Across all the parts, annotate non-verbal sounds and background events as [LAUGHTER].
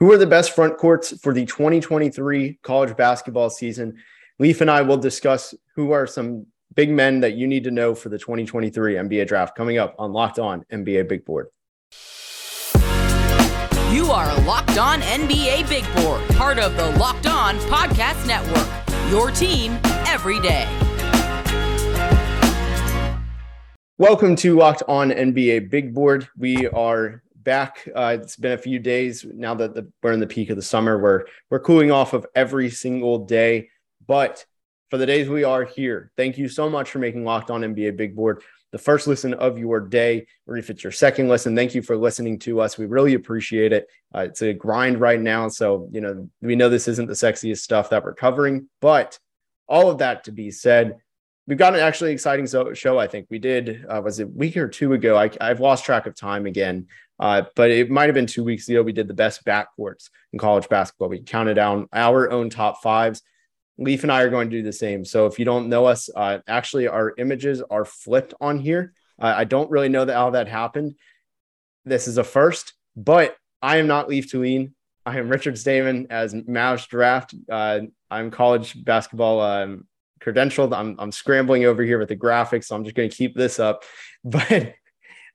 Who are the best front courts for the 2023 college basketball season? Leaf and I will discuss who are some big men that you need to know for the 2023 NBA draft coming up on Locked On NBA Big Board. You are Locked On NBA Big Board, part of the Locked On Podcast Network. Your team every day. Welcome to Locked On NBA Big Board. We are back. Uh, it's been a few days now that the, we're in the peak of the summer. We're we're cooling off of every single day, but for the days we are here, thank you so much for making Locked On NBA Big Board the first listen of your day, or if it's your second listen, thank you for listening to us. We really appreciate it. Uh, it's a grind right now, so you know we know this isn't the sexiest stuff that we're covering, but all of that to be said, we've got an actually exciting show. I think we did uh, was it a week or two ago. I, have lost track of time again. Uh, but it might have been two weeks ago. We did the best backcourts in college basketball. We counted down our own top fives. Leaf and I are going to do the same. So if you don't know us, uh, actually, our images are flipped on here. I don't really know that how that happened. This is a first, but I am not Leaf Tulane. I am Richard Stamen as Mavs Draft. Uh, I'm college basketball um, credentialed. I'm, I'm scrambling over here with the graphics, so I'm just going to keep this up. [LAUGHS] But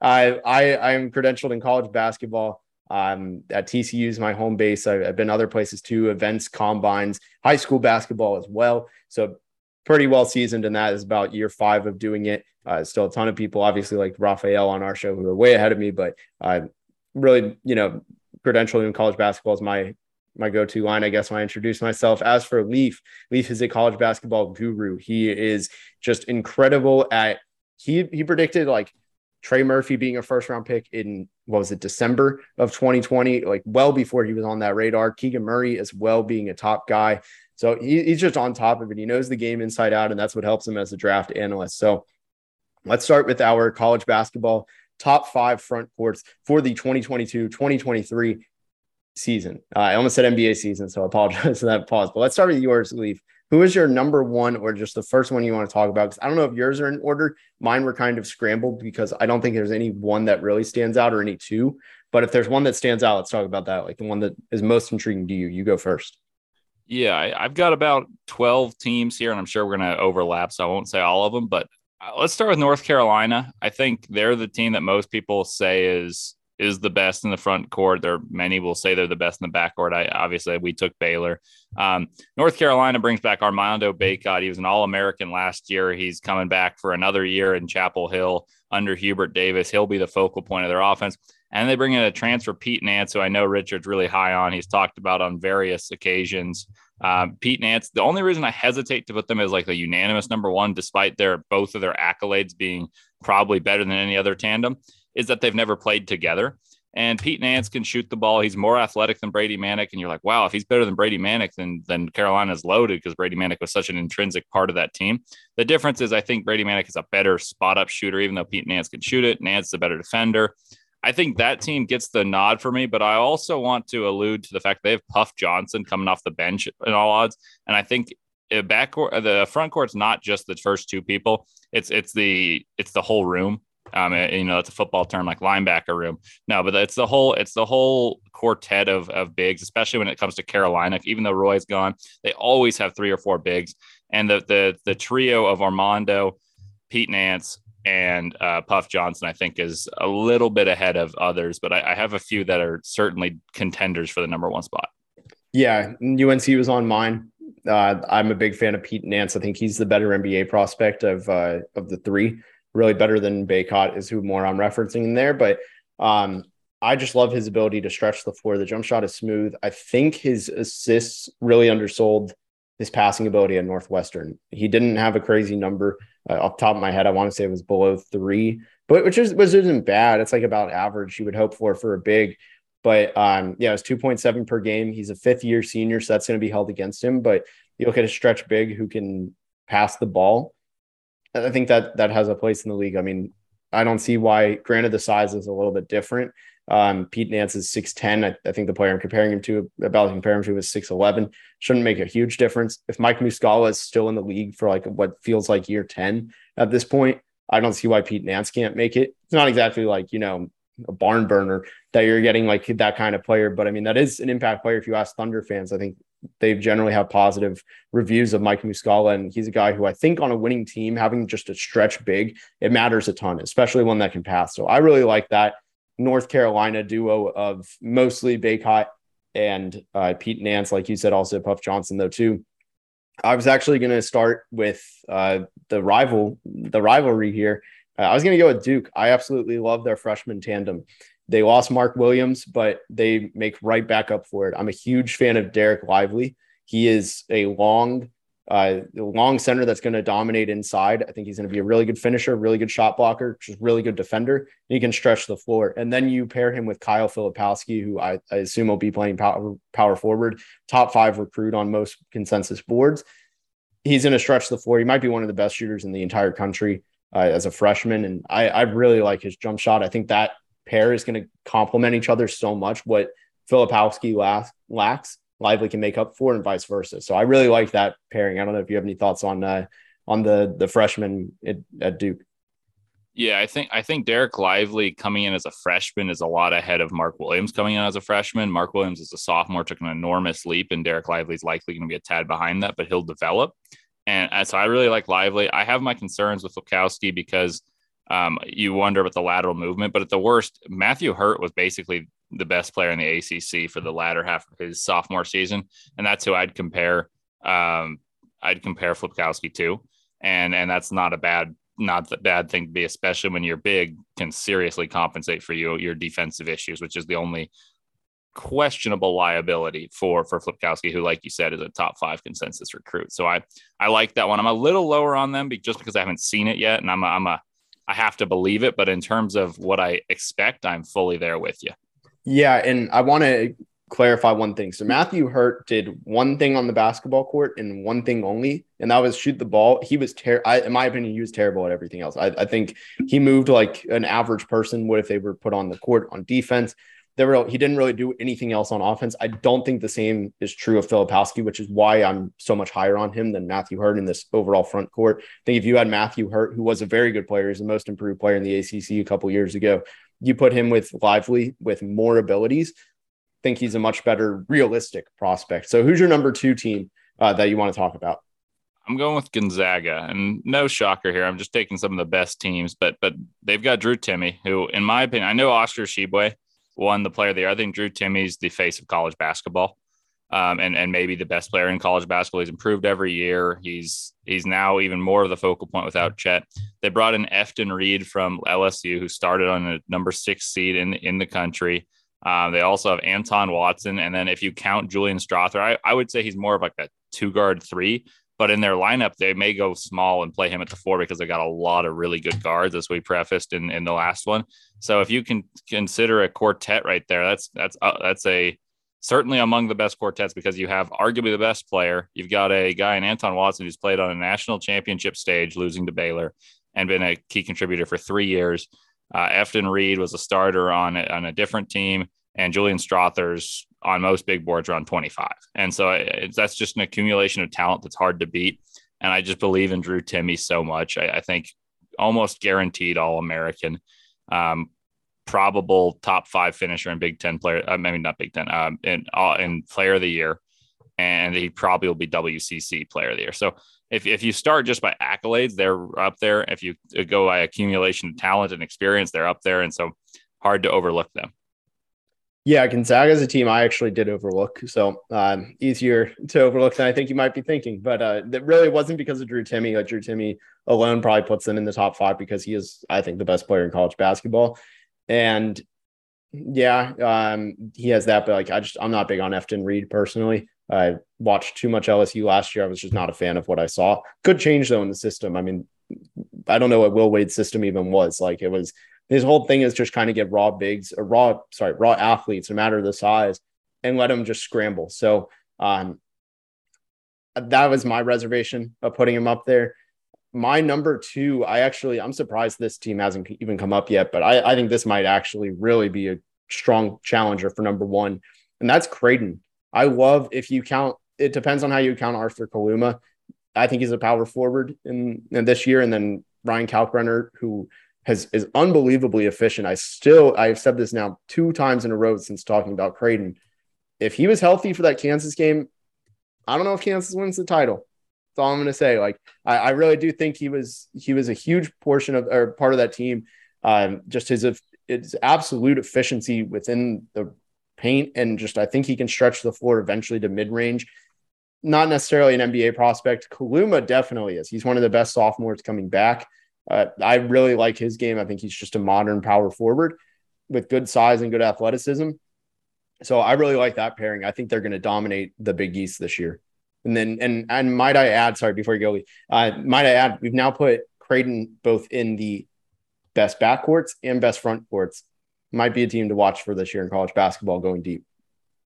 I I I'm credentialed in college basketball. Um, at TCU is my home base. I've, I've been other places too, events, combines, high school basketball as well. So pretty well seasoned in that. Is about year five of doing it. Uh, still a ton of people, obviously like Raphael on our show, who are way ahead of me, but I uh, really, you know, credentialed in college basketball is my my go-to line, I guess, when I introduce myself. As for Leaf, Leaf is a college basketball guru. He is just incredible at he he predicted like Trey Murphy being a first round pick in what was it, December of 2020, like well before he was on that radar. Keegan Murray as well being a top guy. So he, he's just on top of it. He knows the game inside out, and that's what helps him as a draft analyst. So let's start with our college basketball top five front courts for the 2022 2023 season. Uh, I almost said NBA season, so I apologize [LAUGHS] for that pause. But let's start with yours, Leaf. Who is your number one or just the first one you want to talk about? Because I don't know if yours are in order. Mine were kind of scrambled because I don't think there's any one that really stands out or any two. But if there's one that stands out, let's talk about that. Like the one that is most intriguing to you. You go first. Yeah, I, have got about 12 teams here, and I'm sure we're going to overlap. So I won't say all of them, but uh, let's start with North Carolina. I think they're the team that most people say is is the best in the front court. There many will say they're the best in the backcourt. I obviously we took Baylor. Um, North Carolina brings back Armando Bacot. He was an All American last year. He's coming back for another year in Chapel Hill under Hubert Davis. He'll be the focal point of their offense. And they bring in a transfer, Pete Nance, who I know Richard's really high on. He's talked about on various occasions. Um, Pete Nance. The only reason I hesitate to put them as like a unanimous number one, despite their both of their accolades being probably better than any other tandem, is that they've never played together. And Pete Nance can shoot the ball. He's more athletic than Brady Manek. And you're like, wow, if he's better than Brady Manek, then, then Carolina's loaded because Brady Manek was such an intrinsic part of that team. The difference is I think Brady Manek is a better spot up shooter, even though Pete Nance can shoot it. Nance is a better defender. I think that team gets the nod for me, but I also want to allude to the fact they have Puff Johnson coming off the bench in all odds. And I think back the front court's not just the first two people. It's it's the it's the whole room. Um, you know, it's a football term like linebacker room. No, but it's the whole it's the whole quartet of of bigs, especially when it comes to Carolina. Even though Roy's gone, they always have three or four bigs, and the the the trio of Armando, Pete Nance, and uh, Puff Johnson, I think, is a little bit ahead of others. But I, I have a few that are certainly contenders for the number one spot. Yeah, UNC was on mine. Uh, I'm a big fan of Pete Nance. I think he's the better NBA prospect of uh, of the three really better than Bacot is who more I'm referencing in there. But um, I just love his ability to stretch the floor. The jump shot is smooth. I think his assists really undersold his passing ability at Northwestern. He didn't have a crazy number uh, off top of my head. I want to say it was below three, but which is which isn't bad. It's like about average you would hope for for a big. But um, yeah, it's 2.7 per game. He's a fifth year senior, so that's going to be held against him. But you look at a stretch big who can pass the ball I think that that has a place in the league. I mean, I don't see why. Granted, the size is a little bit different. Um, Pete Nance is six ten. I, I, think the player I'm comparing him to, about compare him to, is six eleven. Shouldn't make a huge difference. If Mike Muscala is still in the league for like what feels like year ten at this point, I don't see why Pete Nance can't make it. It's not exactly like you know a barn burner that you're getting like that kind of player. But I mean, that is an impact player. If you ask Thunder fans, I think they generally have positive reviews of Mike Muscala. And he's a guy who I think on a winning team, having just a stretch big, it matters a ton, especially one that can pass. So I really like that North Carolina duo of mostly Bacot and uh, Pete Nance, like you said, also Puff Johnson, though, too. I was actually going to start with uh, the rival, the rivalry here. Uh, I was going to go with Duke. I absolutely love their freshman tandem. They lost Mark Williams, but they make right back up for it. I'm a huge fan of Dereck Lively. He is a long, uh, long center that's going to dominate inside. I think he's going to be a really good finisher, really good shot blocker, just really good defender. He can stretch the floor. And then you pair him with Kyle Filipowski, who I, I assume will be playing power, power forward, top five recruit on most consensus boards. He's going to stretch the floor. He might be one of the best shooters in the entire country uh, as a freshman. And I, I really like his jump shot. I think that pair is going to complement each other so much. What Filipowski lacks, lacks, Lively can make up for, and vice versa. So I really like that pairing. I don't know if you have any thoughts on uh, on the the freshman at, at Duke. Yeah, I think I think Dereck Lively coming in as a freshman is a lot ahead of Mark Williams coming in as a freshman. Mark Williams is a sophomore, took an enormous leap, and Dereck Lively is likely going to be a tad behind that, but he'll develop. And so I really like Lively. I have my concerns with Filipowski because um, you wonder about the lateral movement, but at the worst, Matthew Hurt was basically the best player in the ACC for the latter half of his sophomore season, and that's who I'd compare. Um, I'd compare Filipowski to, and and that's not a bad not a bad thing to be, especially when you're big, can seriously compensate for you your defensive issues, which is the only questionable liability for for Filipowski, who, like you said, is a top five consensus recruit. So I I like that one. I'm a little lower on them just because I haven't seen it yet, and I'm a, I'm a I have to believe it. But in terms of what I expect, I'm fully there with you. Yeah, and I want to clarify one thing. So mm-hmm. Matthew Hurt did one thing on the basketball court and one thing only, and that was shoot the ball. He was terrible. In my opinion, he was terrible at everything else. I, I think he moved like an average person would if they were put on the court on defense there were he didn't really do anything else on offense. I don't think the same is true of Filipowski, which is why I'm so much higher on him than Matthew Hurt in this overall front court. I think if you had Matthew Hurt, who was a very good player, he's the most improved player in the ACC a couple years ago, you put him with Lively with more abilities. Think he's a much better realistic prospect. So who's your number two team uh, that you want to talk about? I'm going with Gonzaga, and no shocker here. I'm just taking some of the best teams, but but they've got Drew Timme, who, in my opinion, I know Oscar Tshiebwe won the player of the year. I think Drew Timme's the face of college basketball. Um, and and maybe the best player in college basketball. He's improved every year. He's he's now even more of the focal point without Chet. They brought in Efton Reid from LSU, who started on a number six seed in in the country. Um, they also have Anton Watson, and then if you count Julian Strawther, I, I would say he's more of like a two guard three. But in their lineup, they may go small and play him at the four because they got a lot of really good guards, as we prefaced in, in the last one. So if you can consider a quartet right there, that's that's uh, that's a certainly among the best quartets because you have arguably the best player. You've got a guy in Anton Watson who's played on a national championship stage, losing to Baylor, and been a key contributor for three years. Uh, Efton Reid was a starter on on a different team, and Julian Strawther's on most big boards around 25. And so that's just an accumulation of talent that's hard to beat. And I just believe in Drew Timme so much. I, I think almost guaranteed All American, um, probable top five finisher in Big Ten player. I mean, not Big Ten, um, in, uh, in player of the year. And he probably will be WCC player of the year. So if, if you start just by accolades, they're up there. If you go by accumulation of talent and experience, they're up there. And so hard to overlook them. Yeah, Gonzaga is a team I actually did overlook. So um, easier to overlook than I think you might be thinking. But uh, that really wasn't because of Drew Timme. Drew Timme alone probably puts them in the top five because he is, I think, the best player in college basketball. And yeah, um, he has that. But like, I just, I'm not big on Efton Reid personally. I watched too much LSU last year. I was just not a fan of what I saw. Could change though in the system. I mean, I don't know what Will Wade's system even was. Like it was his whole thing is just kind of get raw bigs or raw, sorry, raw athletes, no matter the size, and let them just scramble. So um, that was my reservation of putting him up there. My number two, I actually, I'm surprised this team hasn't even come up yet, but I, I think this might actually really be a strong challenger for number one, and that's Creighton. I love if you count. It depends on how you count Arthur Kaluma. I think he's a power forward in, in this year, and then Ryan Kalkbrenner, who has is unbelievably efficient. I still I've said this now two times in a row since talking about Creighton. If he was healthy for that Kansas game, I don't know if Kansas wins the title. That's all I'm going to say. Like I, I, really do think he was he was a huge portion of or part of that team. Um, just his his absolute efficiency within the paint and just I think he can stretch the floor eventually to mid range. Not necessarily an NBA prospect. Kaluma definitely is. He's one of the best sophomores coming back. Uh, I really like his game. I think he's just a modern power forward with good size and good athleticism. So I really like that pairing. I think they're going to dominate the Big East this year. And then, and and might I add, sorry, before you go, uh, might I add, we've now put Creighton both in the best backcourts and best front courts. Might be a team to watch for this year in college basketball going deep.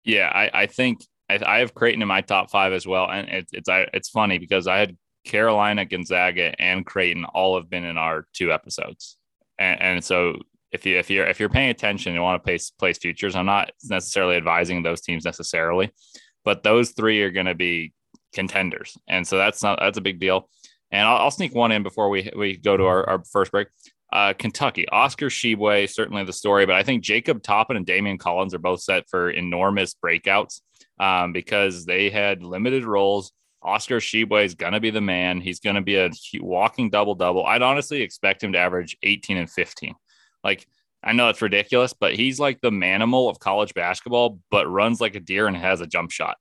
Yeah, I, I think I, I have Creighton in my top five as well, and it, it's I, it's funny because I had Carolina, Gonzaga, and Creighton all have been in our two episodes, and, and so if you if you're if you're paying attention and want to place place futures, I'm not necessarily advising those teams necessarily, but those three are going to be contenders, and so that's not that's a big deal. And I'll, I'll sneak one in before we we go to our, our first break. Uh, Kentucky, Oscar Tshiebwe, certainly the story, but I think Jacob Toppin and Daimion Collins are both set for enormous breakouts um, because they had limited roles Oscar Tshiebwe is going to be the man. He's going to be a walking double double. I'd honestly expect him to average 18 and 15. Like, I know it's ridiculous, but he's like the manimal of college basketball, but runs like a deer and has a jump shot,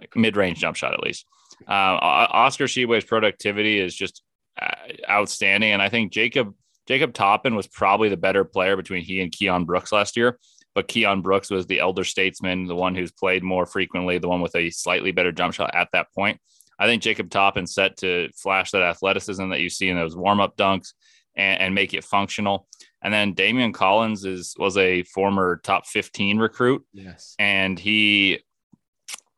like mid range jump shot at least. Uh, Oscar Tshiebwe's productivity is just uh, outstanding. And I think Jacob Jacob Toppin was probably the better player between he and Keon Brooks last year. But Keon Brooks was the elder statesman, the one who's played more frequently, the one with a slightly better jump shot at that point. I think Jacob Toppin's set to flash that athleticism that you see in those warm up dunks and, and, make it functional. And then Daimion Collins is was a former top 15 recruit. Yes. And he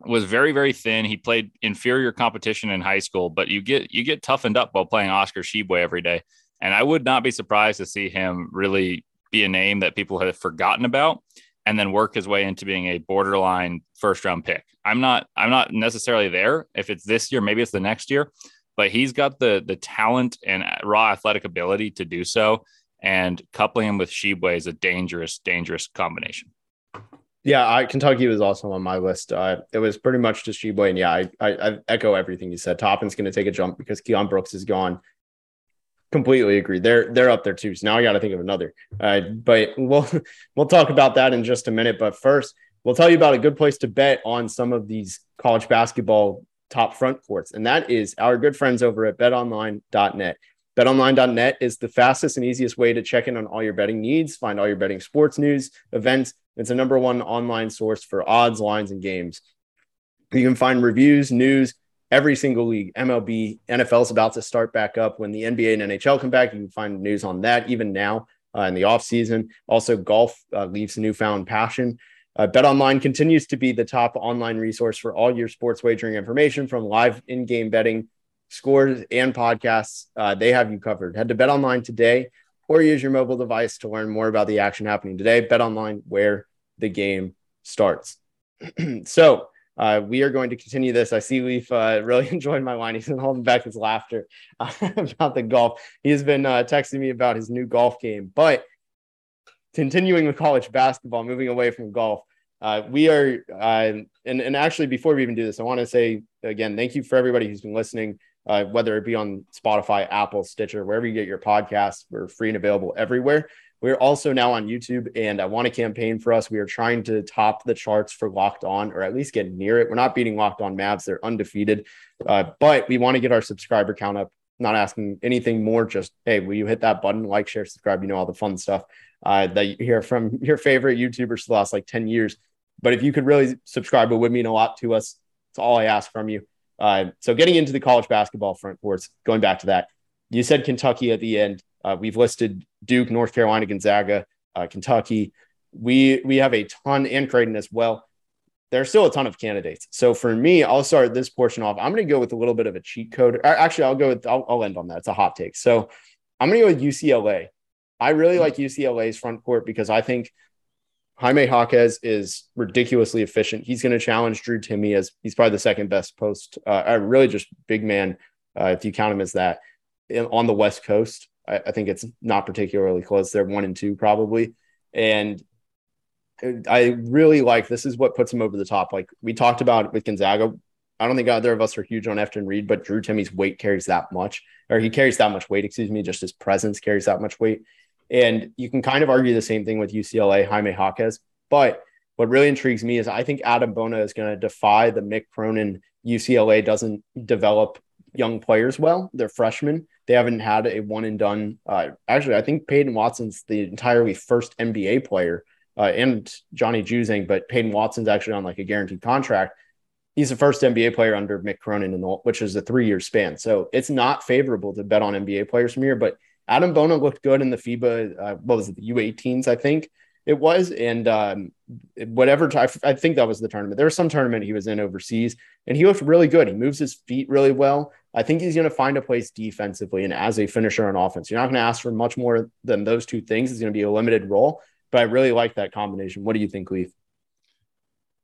was very, very thin. He played inferior competition in high school, but you get you get toughened up while playing Oscar Tshiebwe every day. And I would not be surprised to see him really be a name that people have forgotten about and then work his way into being a borderline first round pick. I'm not I'm not necessarily there. If it's this year, maybe it's the next year, but he's got the the talent and raw athletic ability to do so. And coupling him with Tshiebwe is a dangerous, dangerous combination. Yeah, I, Kentucky was also on my list. Uh, it was pretty much just Tshiebwe, and yeah, I, I, I echo everything you said. Toppin's going to take a jump because Keon Brooks is gone. Completely agree. They're they're up there too. So now I got to think of another. Uh, but we'll [LAUGHS] we'll talk about that in just a minute. But first, we'll tell you about a good place to bet on some of these college basketball top front courts, and that is our good friends over at BetOnline.net. BetOnline.net is the fastest and easiest way to check in on all your betting needs, find all your betting sports news, events. It's a number one online source for odds, lines, and games. You can find reviews, news every single league. MLB, NFL is about to start back up. When the NBA and NHL come back, you can find news on that even now uh, in the off season. Also, golf uh, leaves newfound passion. Uh, Bet Online continues to be the top online resource for all your sports wagering information from live in-game betting, scores, and podcasts. Uh, they have you covered. Head to Bet Online today or use your mobile device to learn more about the action happening today. Bet Online, where the game starts. [CLEARS THROAT] so, uh, we are going to continue this. I see Leaf uh, [LAUGHS] really enjoyed my line. He's been holding back his laughter uh, [LAUGHS] about the golf. He has been uh, texting me about his new golf game. But continuing with college basketball, moving away from golf, uh, we are, uh, and, and actually, before we even do this, I want to say again, thank you for everybody who's been listening, whether it be on Spotify, Apple, Stitcher, wherever you get your podcasts. We're free and available everywhere. We're also now on YouTube, and I want to campaign for us. We are trying to top the charts for Locked On, or at least get near it. We're not beating Locked On Mavs; they're undefeated, uh, but we want to get our subscriber count up. Not asking anything more, just hey, will you hit that button, like, share, subscribe? You know all the fun stuff uh, that you hear from [LAUGHS] your favorite YouTubers for the last like ten years. But if you could really subscribe, it would mean a lot to us. It's all I ask from you. Uh, so getting into the college basketball front courts, going back to that, you said Kentucky at the end. Uh, we've listed Duke, North Carolina, Gonzaga, uh, Kentucky. We we have a ton and Creighton as well. There's still a ton of candidates. So for me, I'll start this portion off. I'm going to go with a little bit of a cheat code. Actually, I'll go with I'll, I'll end on that. It's a hot take. So I'm going to go with UCLA. I really like UCLA's front court because I think Jaime Jaquez is ridiculously efficient. He's going to challenge Drew Timme as he's probably the second best post, uh, really just big man, uh, if you count him as that on the West Coast. I, I think it's not particularly close. They're one and two probably, and I really like this is what puts him over the top. Like we talked about with Gonzaga. I don't think either of us are huge on Efton Reid, but Drew Timme's weight carries that much, or he carries that much weight, excuse me, just his presence carries that much weight. And you can kind of argue the same thing with UCLA, Jaime Jaquez. But what really intrigues me is I think Adem Bona is going to defy the Mick Cronin UCLA doesn't develop young players well. They're freshmen. They haven't had a one and done. Uh, actually, I think Peyton Watson's the entirely first NBA player uh, and Johnny Juzang, but Peyton Watson's actually on like a guaranteed contract. He's the first NBA player under Mick Cronin, in the, which is a three year span. So it's not favorable to bet on NBA players from here. But Adem Bona looked good in the FIBA, uh, what was it, the U18s, I think it was. And um, whatever, I think that was the tournament. There was some tournament he was in overseas and he looked really good. He moves his feet really well. I think he's going to find a place defensively and as a finisher on offense. You're not going to ask for much more than those two things. It's going to be a limited role, but I really like that combination. What do you think, Leaf?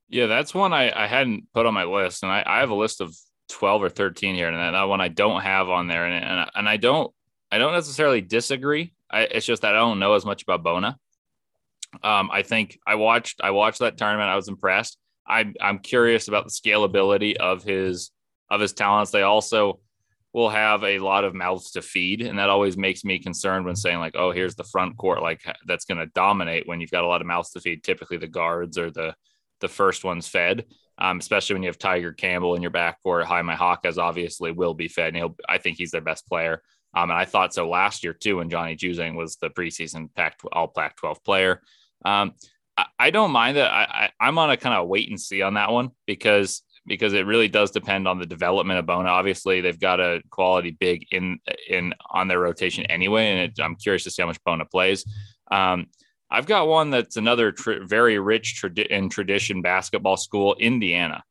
Yeah, that's one I, I hadn't put on my list. And I, I have a list of 12 or 13 here. And that, that one I don't have on there. And, and, and I don't I don't necessarily disagree. I, it's just that I don't know as much about Bona. Um, I think I watched I watched that tournament. I was impressed. I, I'm curious about the scalability of his of his talents. They also will have a lot of mouths to feed, and that always makes me concerned when saying like, "Oh, here's the front court like that's going to dominate." When you've got a lot of mouths to feed, typically the guards or the the first ones fed. Um, especially when you have Tiger Campbell in your backcourt. Jaime Jaquez obviously will be fed, and he'll. I think he's their best player. Um, and I thought so last year too when Johnny Juzang was the preseason Pac all Pac 12 player. Um, I, I, don't mind that. I, I, am on a kind of wait and see on that one because because it really does depend on the development of Bona. Obviously, they've got a quality big in in on their rotation anyway, and it, I'm curious to see how much Bona plays. Um, I've got one that's another tr- very rich tradi- in tradition basketball school, Indiana.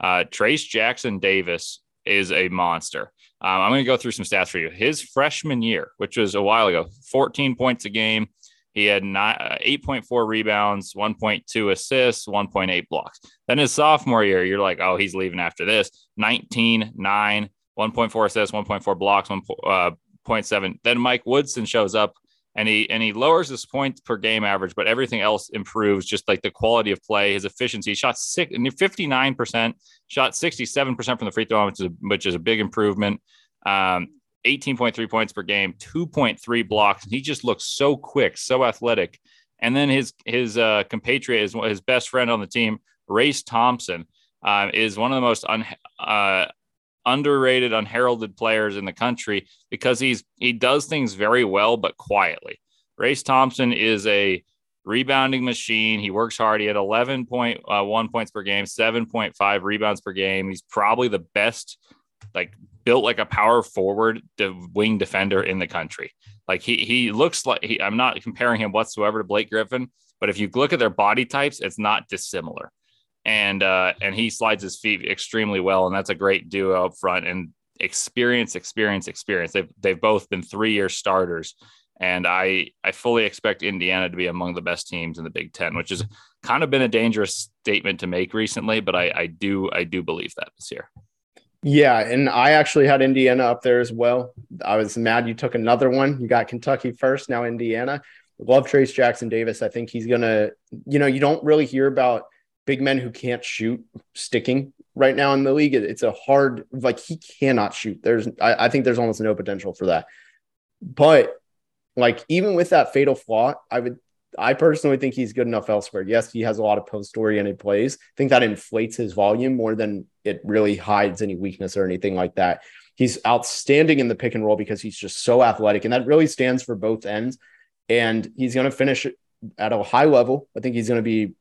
Uh, Trayce Jackson Davis is a monster. Um, I'm going to go through some stats for you. His freshman year, which was a while ago, 14 points a game. He had uh, 8.4 rebounds, 1.2 assists, 1.8 blocks. Then his sophomore year, you're like, oh, he's leaving after this. 19, 9, 1.4 assists, 1.4 blocks, 1.7. Uh, then Mike Woodson shows up and he and he lowers his points per game average, but everything else improves, just like the quality of play, his efficiency. He shot six, 59%, shot 67% from the free throw, which is a, which is a big improvement. Um, 18.3 points per game, 2.3 blocks. He just looks so quick, so athletic. And then his his uh, compatriot is his best friend on the team, Race Thompson, uh, is one of the most un, uh, underrated, unheralded players in the country because he's he does things very well, but quietly. Race Thompson is a rebounding machine. He works hard. He had 11.1 uh, points per game, 7.5 rebounds per game. He's probably the best, like built like a power forward wing defender in the country. Like he he looks like he, I'm not comparing him whatsoever to Blake Griffin, but if you look at their body types, it's not dissimilar and uh, and he slides his feet extremely well, and that's a great duo up front. And experience, experience, experience. They've they've both been three year starters, and I I fully expect Indiana to be among the best teams in the Big Ten, which has kind of been a dangerous statement to make recently, but I I do I do believe that this year. Yeah, and I actually had Indiana up there as well. I was mad you took another one. You got Kentucky first, now Indiana. Love Trayce Jackson Davis. I think he's gonna, you know, you don't really hear about big men who can't shoot sticking right now in the league. It's a hard, like he cannot shoot. There's, I, I think there's almost no potential for that. But like even with that fatal flaw, I would, I personally think he's good enough elsewhere. Yes, he has a lot of post oriented plays. I think that inflates his volume more than it really hides any weakness or anything like that. He's outstanding in the pick and roll because he's just so athletic, and that really stands for both ends. And he's going to finish at a high level. I think he's going to be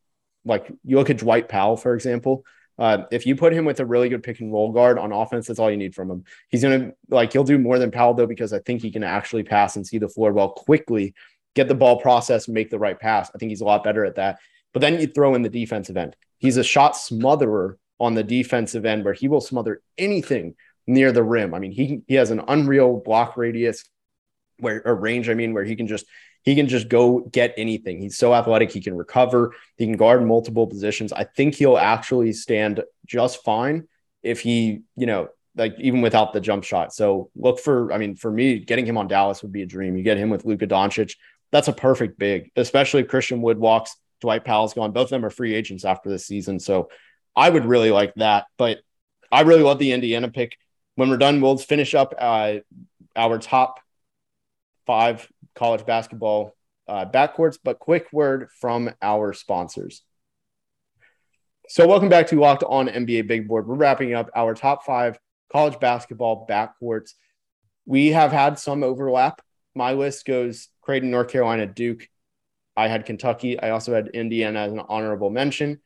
like you look at Dwight Powell, for example. Uh, if you put him with a really good pick and roll guard on offense, that's all you need from him. He's gonna like he'll do more than Powell though because I think he can actually pass and see the floor well quickly, get the ball processed, make the right pass. I think he's a lot better at that. But then you throw in the defensive end. He's a shot smotherer on the defensive end where he will smother anything near the rim. I mean, he he has an unreal block radius where a range. I mean, where he can just he can just go get anything. He's so athletic. He can recover. He can guard multiple positions. I think he'll actually stand just fine if he, you know, like even without the jump shot. So look for, I mean, for me, getting him on Dallas would be a dream. You get him with Luka Doncic, that's a perfect big, especially if Christian Wood walks, Dwight Powell's gone. Both of them are free agents after this season. So I would really like that. But I really love the Indiana pick. When we're done, we'll finish up uh, our top five college basketball uh, backcourts. But quick word from our sponsors. So, welcome back to Locked On NBA Big Board. We're wrapping up our top five college basketball backcourts. We have had some overlap. My list goes Creighton, North Carolina, Duke. I had Kentucky. I also had Indiana as an honorable mention.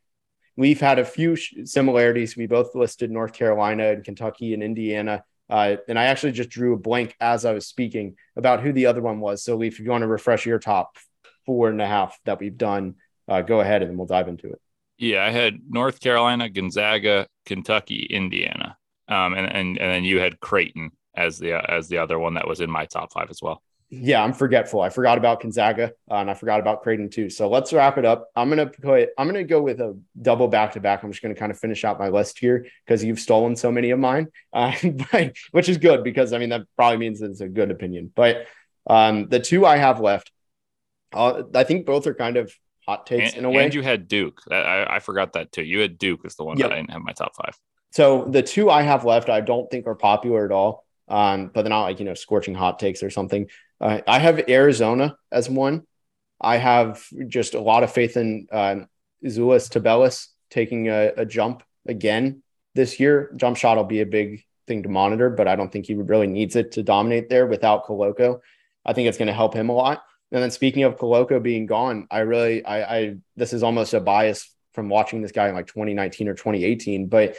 We've had a few similarities. We both listed North Carolina and Kentucky and Indiana. Uh, and I actually just drew a blank as I was speaking about who the other one was. So, Leaf, if you want to refresh your top four and a half that we've done, uh, go ahead and we'll dive into it. Yeah, I had North Carolina, Gonzaga, Kentucky, Indiana, um, and and and then you had Creighton as the as the other one that was in my top five as well yeah, I'm forgetful. I forgot about Gonzaga uh, and I forgot about Creighton too. So let's wrap it up. I'm gonna put. I'm gonna go with a double back to back. I'm just gonna kind of finish out my list here because you've stolen so many of mine, [LAUGHS] uh, but, which is good because I mean that probably means it's a good opinion. But um, the two I have left, uh, I think both are kind of hot takes and, in a way. And you had Duke. I, I forgot that too. You had Duke as the one yep. that I didn't have my top five. So the two I have left, I don't think are popular at all. Um, but they're not like you know scorching hot takes or something. Uh, I have Arizona as one. I have just a lot of faith in uh, Tubelis taking a, a, jump again this year. Jump shot will be a big thing to monitor, but I don't think he really needs it to dominate there without Koloko. I think it's going to help him a lot. And then speaking of Koloko being gone, I really, I, I, this is almost a bias from watching this guy in like 2019 or 2018, but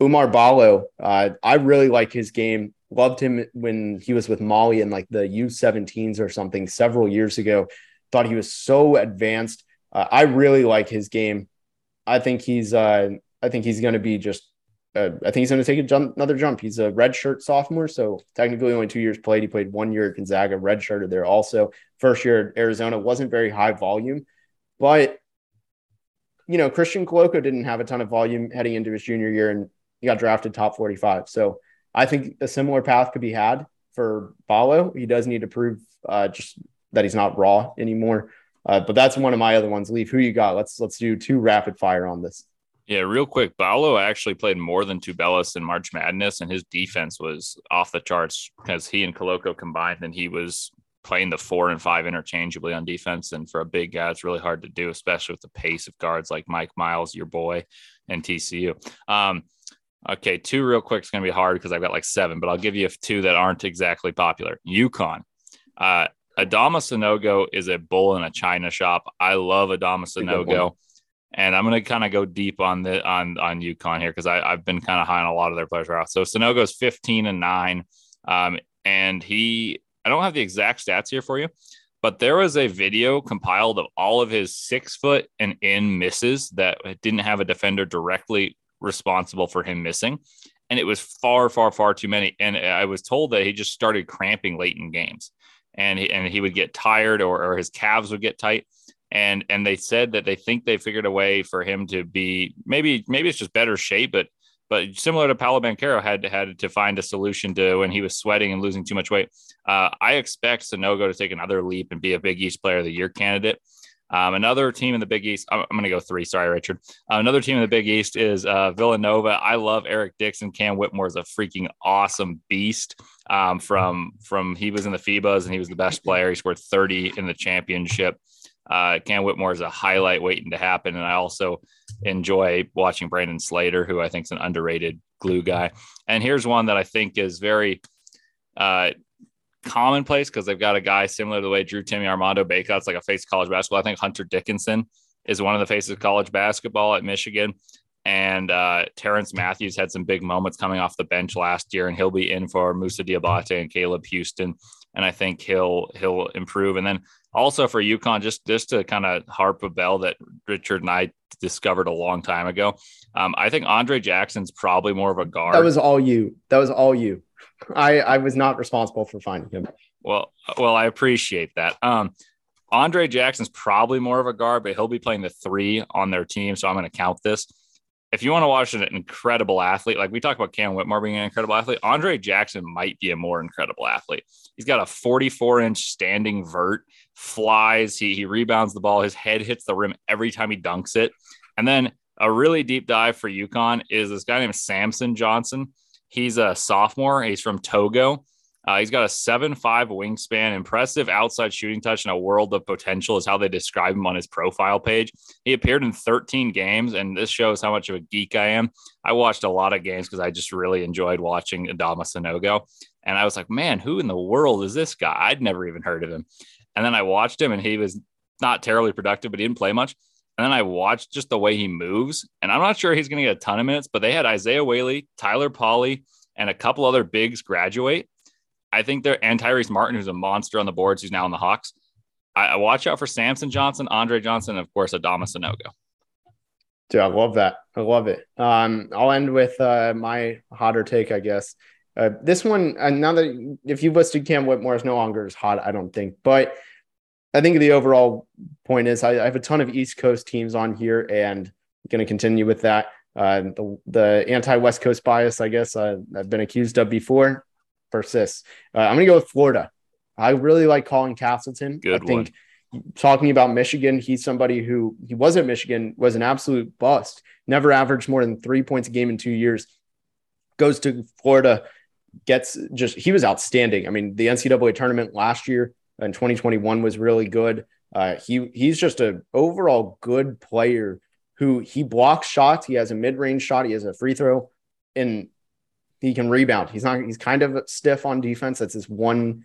Oumar Ballo, uh, I really like his game Loved him when he was with Mali in like the U17s or something several years ago. Thought he was so advanced. Uh, I really like his game. I think he's uh, I think he's going to be just uh, I think he's going to take jump, another jump. He's a red shirt sophomore, so technically only two years played. He played one year at Gonzaga, red shirted there also. First year at Arizona wasn't very high volume, but you know Christian Koloko didn't have a ton of volume heading into his junior year, and he got drafted top forty five. So I think a similar path could be had for Ballo. He does need to prove uh, just that he's not raw anymore. Uh, but that's one of my other ones. Leaf, who you got? Let's let's do two rapid fire on this. Yeah, real quick. Ballo actually played more than Tubelis in March Madness, and his defense was off the charts because he and Koloko combined, and he was playing the four and five interchangeably on defense. And for a big guy, it's really hard to do, especially with the pace of guards like Mike Miles, your boy, and TCU. Um, Okay, two real quick is going to be hard because I've got like seven, but I'll give you two that aren't exactly popular. UConn. Uh, Adama Sanogo is a bull in a china shop. I love Adama Sanogo. And I'm going to kind of go deep on the on on UConn here because I've been kind of high on a lot of their players. Out. So Sanogo's 15 and nine, um, and he I don't have the exact stats here for you, but there was a video compiled of all of his six foot and in misses that didn't have a defender directly responsible for him missing. And it was far, far, far too many. And I was told that he just started cramping late in games and he, and he would get tired or, or his calves would get tight. And, and they said that they think they figured a way for him to be maybe, maybe it's just better shape, but but similar to Paolo Banchero had had to find a solution to when he was sweating and losing too much weight. Uh, I expect Sanogo to take another leap and be a Big East Player of the Year candidate. Um, another team in the Big East, I'm, I'm going to go three. Sorry, Richard. Uh, another team in the Big East is uh, Villanova. I love Eric Dixon. Cam Whitmore is a freaking awesome beast. Um, from from he was in the FIBAs and he was the best player. He scored 30 in the championship. Uh, Cam Whitmore is a highlight waiting to happen, and I also enjoy watching Brandon Slater, who I think is an underrated glue guy. And here's one that I think is very uh, commonplace because they've got a guy similar to the way Drew Timme Armando Bacot's like a face college basketball. I think Hunter Dickinson is one of the faces of college basketball at Michigan. And uh, Terrence Matthews had some big moments coming off the bench last year, and he'll be in for Musa Diabate and Caleb Houston. And I think he'll he'll improve. And then also for UConn, just just to kind of harp a bell that Richard and I discovered a long time ago. Um, I think Andre Jackson's probably more of a guard. That was all you. That was all you. I I was not responsible for finding him. Well, well, I appreciate that. Um, Andre Jackson's probably more of a guard, but he'll be playing the three on their team, so I'm going to count this. if you want to watch an incredible athlete, like we talk about Cam Whitmore being an incredible athlete, Andre Jackson might be a more incredible athlete. He's got a 44 inch standing vert, flies, he, he rebounds the ball, his head hits the rim every time he dunks it. And then a really deep dive for UConn is this guy named Samson Johnson. He's a sophomore, he's from Togo. Uh, he's got a seven-five wingspan, impressive outside shooting touch, and a world of potential is how they describe him on his profile page. He appeared in 13 games, and this shows how much of a geek I am. I watched a lot of games because I just really enjoyed watching Adama Sanogo. And I was like, man, who in the world is this guy? I'd never even heard of him. And then I watched him, and he was not terribly productive, but he didn't play much. And then I watched just the way he moves, and I'm not sure he's going to get a ton of minutes, but they had Isaiah Whaley, Tyler Polley, and a couple other bigs graduate I think they're and Tyrese Martin, who's a monster on the boards, who's now in the Hawks. I, I watch out for Samson Johnson, Andre Johnson, and of course Adama Sanogo. Dude, I love that. I love it. Um, I'll end with uh, my hotter take, I guess. Uh, this one, uh, now that if you've listed Cam Whitmore is no longer as hot, I don't think, but I think the overall point is I, I have a ton of East Coast teams on here, and going to continue with that. Uh, the the anti West Coast bias, I guess, uh, I've been accused of before persists. Uh, I'm going to go with Florida. I really like Colin Castleton. Good I think one. talking about Michigan, he's somebody who he was at Michigan, was an absolute bust, never averaged more than three points a game in two years. Goes to Florida, gets just he was outstanding. I mean, the NCAA tournament last year in 2021 was really good. Uh, he he's just an overall good player who he blocks shots. He has a mid range shot. He has a free throw, and he can rebound. He's not. He's kind of stiff on defense. That's his one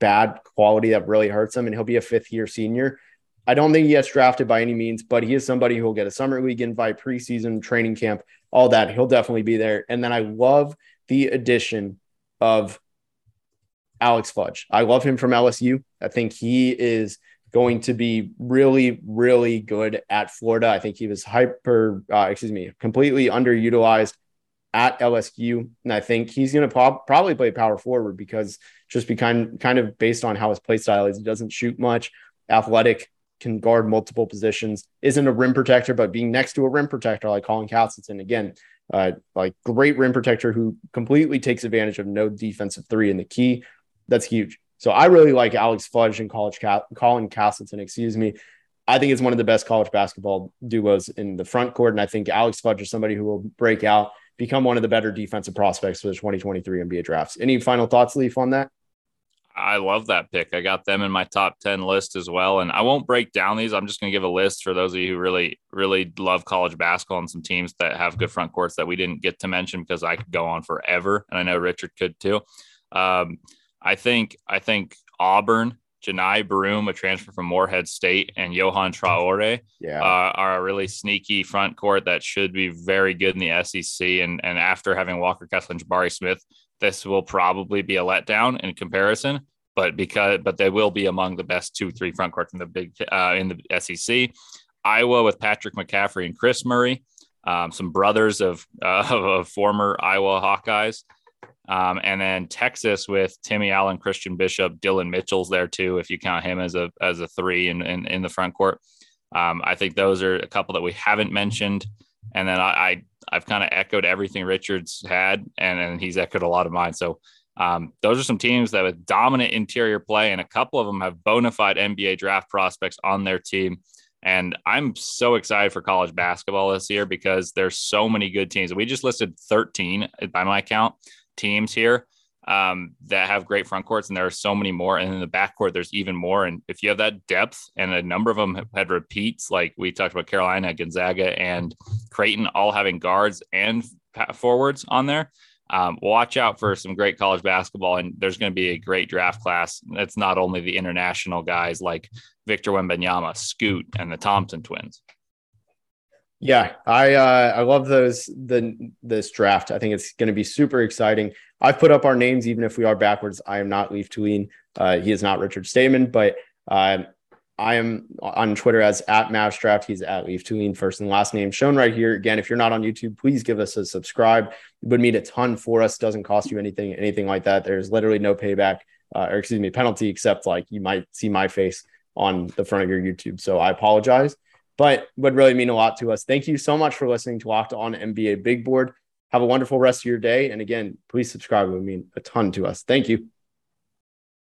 bad quality that really hurts him. And he'll be a fifth year senior. I don't think he gets drafted by any means, but he is somebody who will get a summer league invite, preseason training camp, all that. He'll definitely be there. And then I love the addition of Alex Fudge. I love him from LSU. I think he is going to be really, really good at Florida. I think he was hyper, uh, excuse me, completely underutilized at LSU, and I think he's going to pro- probably play power forward because just be kind kind of based on how his play style is. He doesn't shoot much, athletic, can guard multiple positions, isn't a rim protector, but being next to a rim protector like Colin Castleton, again, uh, like great rim protector who completely takes advantage of no defensive three in the key. That's huge. So I really like Alex Fudge and college Ca- Colin Castleton, excuse me. I think it's one of the best college basketball duos in the front court. And I think Alex Fudge is somebody who will break out become one of the better defensive prospects for the 2023 NBA drafts. Any final thoughts, Leaf, on that? I love that pick. I got them in my top 10 list as well. And I won't break down these. I'm just going to give a list for those of you who really, really love college basketball and some teams that have good front courts that we didn't get to mention because I could go on forever. And I know Richard could too. Um, I think, I think Auburn Johni Broome, a transfer from Morehead State, and Yohan Traore yeah. uh, are a really sneaky front court that should be very good in the SEC. And and after having Walker Kessler and Jabari Smith, this will probably be a letdown in comparison. But because but they will be among the best two three front courts in the big uh, in the SEC. Iowa with Patrick McCaffrey and Kris Murray, um, some brothers of, [LAUGHS] uh, of former Iowa Hawkeyes. Um, and then Texas with Timmy Allen, Christian Bishop, Dylan Mitchell's there too, if you count him as a as a three in, in, in the front court. Um, I think those are a couple that we haven't mentioned. And then I, I have kind of echoed everything Richards had, and then he's echoed a lot of mine. So um, those are some teams that with dominant interior play, and a couple of them have bona fide NBA draft prospects on their team. And I'm so excited for college basketball this year because there's so many good teams. We just listed 13 by my count teams here um, that have great front courts, and there are so many more. And in the backcourt, there's even more. And if you have that depth, and a number of them have had repeats, like we talked about Carolina, Gonzaga, and Creighton, all having guards and forwards on there. Um, watch out for some great college basketball, and there's going to be a great draft class. It's not only the international guys like Victor Wembanyama, Scoot, and the Thompson twins. Yeah, I uh, I love those the this draft. I think it's going to be super exciting. I've put up our names even if we are backwards. I am not Leaf Tulane. Uh, he is not Richard Stayman, but uh, I am on Twitter as at Mavs Draft. He's at Leaf Tulane, first and last name shown right here. Again, if you're not on YouTube, please give us a subscribe. It would mean a ton for us. Doesn't cost you anything, anything like that. There's literally no payback, uh, or excuse me, penalty, except like you might see my face on the front of your YouTube. So I apologize. But would really mean a lot to us. Thank you so much for listening to Locked On NBA Big Board. Have a wonderful rest of your day. And again, please subscribe. It would mean a ton to us. Thank you.